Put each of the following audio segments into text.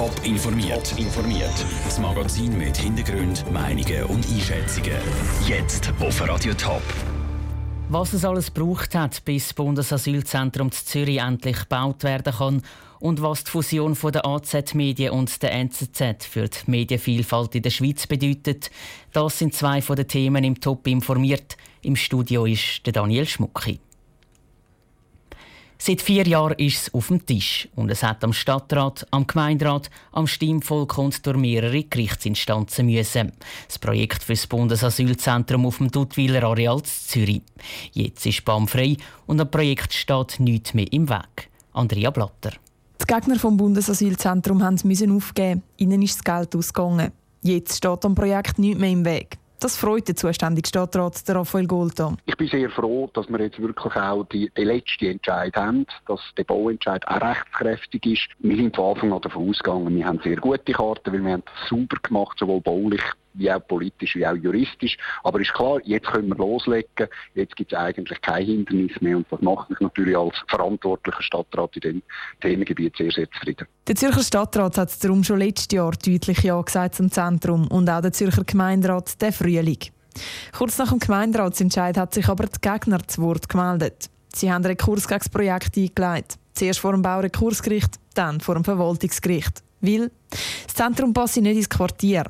Top informiert. informiert. Das Magazin mit Hintergrund, Meinungen und Einschätzungen. Jetzt auf Radio Top. Was es alles braucht hat, bis das Bundesasylzentrum Zürich endlich gebaut werden kann und was die Fusion von der AZ Medien und der NZZ für die Medienvielfalt in der Schweiz bedeutet, das sind zwei von den Themen im Top informiert. Im Studio ist der Daniel Schmucki. Seit vier Jahren ist es auf dem Tisch und es hat am Stadtrat, am Gemeinderat, am Stimmvolk und durch mehrere Gerichtsinstanzen müssen. Das Projekt für das Bundesasylzentrum auf dem Duttwiler Areal Zürich. Jetzt ist BAM frei und am Projekt steht nichts mehr im Weg. Andrea Blatter. Die Gegner vom Bundesasylzentrum mussten aufgeben. Ihnen ist das Geld ausgegangen. Jetzt steht am Projekt nichts mehr im Weg. Das freut den zuständigen Stadtrat Raphael Golta. Ich bin sehr froh, dass wir jetzt wirklich auch die, die letzte Entscheid haben, dass der Bauentscheid auch rechtskräftig ist. Wir sind von Anfang an davon ausgegangen, wir haben sehr gute Karten, weil wir haben das sauber gemacht, sowohl baulich wie auch politisch, wie auch juristisch. Aber ist klar, jetzt können wir loslegen. Jetzt gibt es eigentlich kein Hindernis mehr. Und das macht mich natürlich als verantwortlicher Stadtrat in diesem Themengebiet sehr, sehr zufrieden. Der Zürcher Stadtrat hat darum schon letztes Jahr deutlich Ja gesagt zum Zentrum und auch der Zürcher Gemeinderat der Frühling. Kurz nach dem Gemeinderatsentscheid hat sich aber die Gegner zu Wort gemeldet. Sie haben Rekurs gegen das Projekt eingeleitet. Zuerst vor dem Baurekursgericht, dann vor dem Verwaltungsgericht. Weil das Zentrum passe nicht ins Quartier.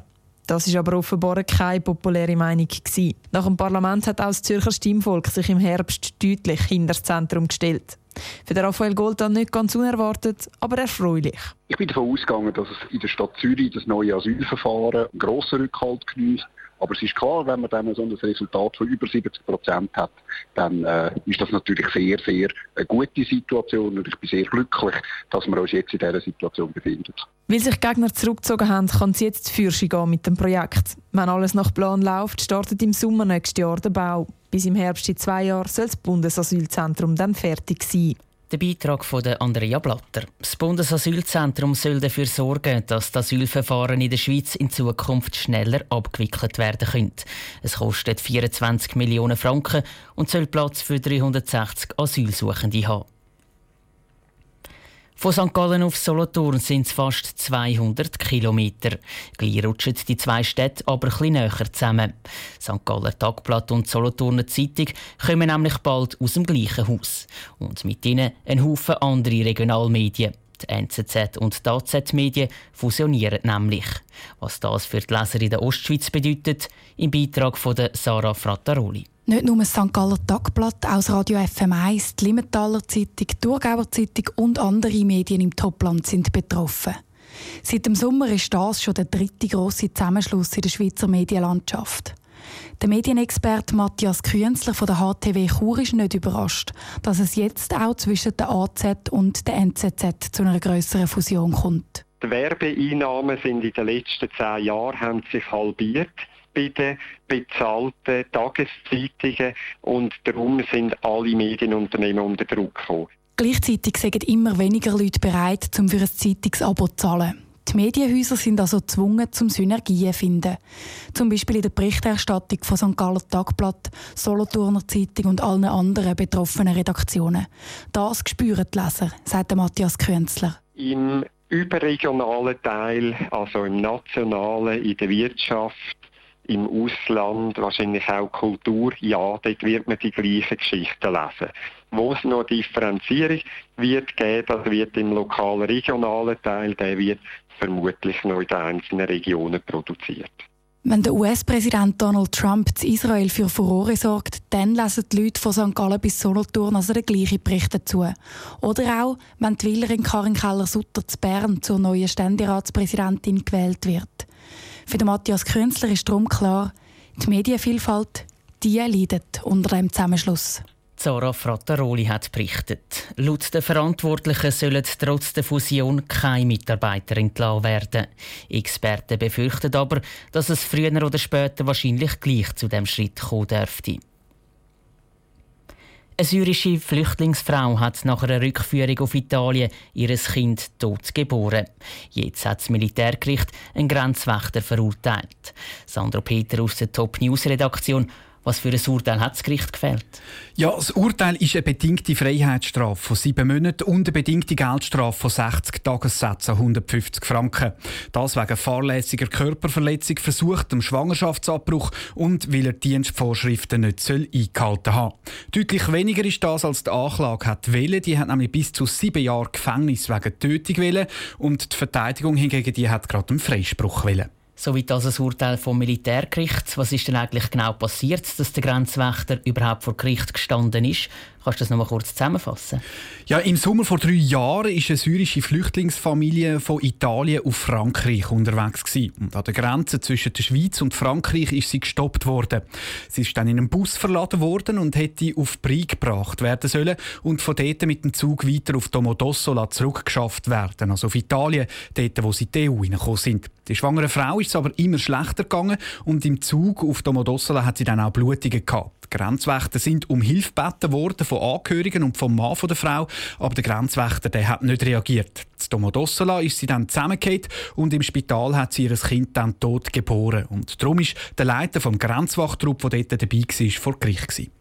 Das ist aber offenbar keine populäre Meinung gewesen. Nach dem Parlament hat auch das Zürcher Stimmvolk sich im Herbst deutlich hinter das Zentrum gestellt. Für Raphael Goldan nicht ganz unerwartet, aber erfreulich. Ich bin davon ausgegangen, dass es in der Stadt Zürich das neue Asylverfahren einen grossen Rückhalt genießt aber es ist klar, wenn man dann so ein Resultat von über 70 Prozent hat, dann äh, ist das natürlich sehr, sehr eine gute Situation und ich bin sehr glücklich, dass wir uns jetzt in dieser Situation befinden. Weil sich Gegner zurückgezogen haben, kann es jetzt für gehen mit dem Projekt. Wenn alles nach Plan läuft, startet im Sommer nächstes Jahr der Bau. Bis im Herbst in zwei Jahren soll das Bundesasylzentrum dann fertig sein. Der Beitrag von Andrea Blatter. Das Bundesasylzentrum soll dafür sorgen, dass das Asylverfahren in der Schweiz in Zukunft schneller abgewickelt werden können. Es kostet 24 Millionen Franken und soll Platz für 360 Asylsuchende haben. Von St. Gallen auf Solothurn sind es fast 200 Kilometer. Gleich rutschen die zwei Städte aber etwas näher zusammen. St. Galler Tagblatt und Solothurner Zeitung kommen nämlich bald aus dem gleichen Haus. Und mit ihnen ein Haufen andere Regionalmedien. Die NZZ und die AZ-Medien fusionieren nämlich. Was das für die Leser in der Ostschweiz bedeutet, im Beitrag von Sarah Frattaroli. Nicht nur das St. Galler Tagblatt, auch Radio FM1, die Limmentaler Zeitung, die Thurgauer Zeitung und andere Medien im Topland sind betroffen. Seit dem Sommer ist das schon der dritte große Zusammenschluss in der Schweizer Medienlandschaft. Der Medienexperte Matthias Künzler von der HTW Chur ist nicht überrascht, dass es jetzt auch zwischen der AZ und der NZZ zu einer größeren Fusion kommt. Die Werbeeinnahmen sind in den letzten zehn Jahren haben sich halbiert bei den bezahlten Tageszeitungen und darum sind alle Medienunternehmen unter Druck gekommen. Gleichzeitig sind immer weniger Leute bereit, um für ein Zeitungsabo zu zahlen. Die Medienhäuser sind also gezwungen, zum Synergien zu finden. Zum Beispiel in der Berichterstattung von St. Galler Tagblatt, Solothurner Zeitung und allen anderen betroffenen Redaktionen. Das spüren die Leser, sagt Matthias Künzler. Im überregionalen Teil, also im nationalen, in der Wirtschaft, im Ausland, wahrscheinlich auch Kultur, ja, dort wird man die gleichen Geschichten lesen. Wo es noch Differenzierung wird geben, das wird im lokalen, regionalen Teil, der wird vermutlich noch in den einzelnen Regionen produziert. Wenn der US-Präsident Donald Trump in Israel für Furore sorgt, dann lesen die Leute von St. Gallen bis Solothurn also den gleichen Bericht dazu. Oder auch, wenn die Wählerin Karin Keller-Sutter zu Bern zur neuen Ständeratspräsidentin gewählt wird. Für den Matthias Künzler ist darum klar, die Medienvielfalt die leidet unter dem Zusammenschluss. Zara Frattaroli hat berichtet. Laut den Verantwortlichen sollen trotz der Fusion keine Mitarbeiter entlassen werden. Experten befürchten aber, dass es früher oder später wahrscheinlich gleich zu dem Schritt kommen dürfte. Eine syrische Flüchtlingsfrau hat nach einer Rückführung auf Italien ihr Kind tot geboren. Jetzt hat das Militärgericht einen Grenzwächter verurteilt. Sandro Peter aus der Top News Redaktion. Was für ein Urteil hat das Gericht gefällt? Ja, das Urteil ist eine bedingte Freiheitsstrafe von sieben Monaten und eine bedingte Geldstrafe von 60 Tagessätzen 150 Franken. Das wegen fahrlässiger Körperverletzung, versuchtem Schwangerschaftsabbruch und weil er Dienstvorschriften nicht soll eingehalten haben. Deutlich weniger ist das, als die Anklage hat wollen. Die hat nämlich bis zu sieben Jahre Gefängnis wegen Tötung wollen und die Verteidigung hingegen die hat gerade einen Freispruch wollen. Soweit also das Urteil vom Militärgericht. Was ist denn eigentlich genau passiert, dass der Grenzwächter überhaupt vor Gericht gestanden ist? Kannst du das noch mal kurz zusammenfassen? Ja, im Sommer vor drei Jahren ist eine syrische Flüchtlingsfamilie von Italien auf Frankreich unterwegs gewesen. Und an der Grenze zwischen der Schweiz und Frankreich ist sie gestoppt worden. Sie ist dann in einem Bus verladen worden und hätte auf Brie gebracht werden sollen und von dort mit dem Zug weiter auf Domodossola zurückgeschafft werden, also auf Italien, dort, wo sie in die EU hineingekommen sind. Die schwangere Frau ist es aber immer schlechter gegangen und im Zug auf Domodossola hat sie dann auch Blutungen gehabt. Grenzwächter sind um Hilfe gebeten worden von Angehörigen und vom Mann der Frau, aber der Grenzwächter der hat nicht reagiert. In Domodossola ist sie dann zusammengefallen und im Spital hat sie ihr Kind dann tot geboren. Und darum ist der Leiter vom Grenzwachtrupp, der dort dabei war, vor Gericht gewesen.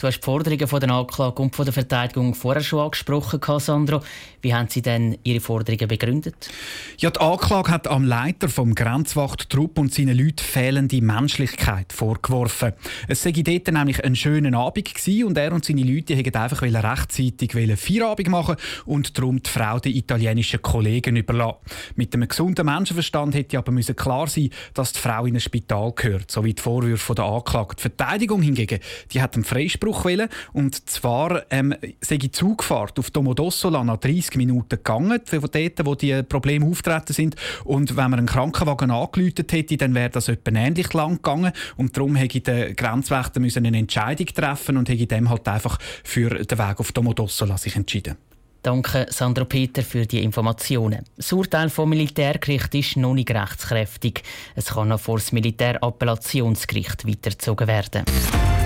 Du hast die Forderungen von der Anklage und von der Verteidigung vorher schon angesprochen, Sandro. Wie haben Sie denn Ihre Forderungen begründet? Ja, die Anklage hat am Leiter vom Grenzwachttrupp und seinen Leuten fehlende Menschlichkeit vorgeworfen. Es sei dort nämlich ein schöner Abend gewesen und er und seine Leute wollten einfach rechtzeitig Feierabend machen und darum die Frau den italienischen Kollegen überlassen. Mit einem gesunden Menschenverstand hätte aber müssen klar sein, dass die Frau in ein Spital gehört, so wie die Vorwürfe der Anklage. Die Verteidigung hingegen, die hat einen Freispruch Durchbruch wollen. Und zwar ähm, sei die Zugfahrt auf Domodossola nach 30 Minuten gegangen, von dort, wo die Probleme auftreten sind. Und wenn man einen Krankenwagen angelötet hätte, dann wäre das etwa ähnlich lang gegangen. Und darum hätte der Grenzwächter eine Entscheidung treffen und hätte dem halt einfach für den Weg auf Domodossola sich entschieden. Danke, Sandro Peter, für die Informationen. Das Urteil vom Militärgericht ist noch nicht rechtskräftig. Es kann noch vor das Militärappellationsgericht weitergezogen werden.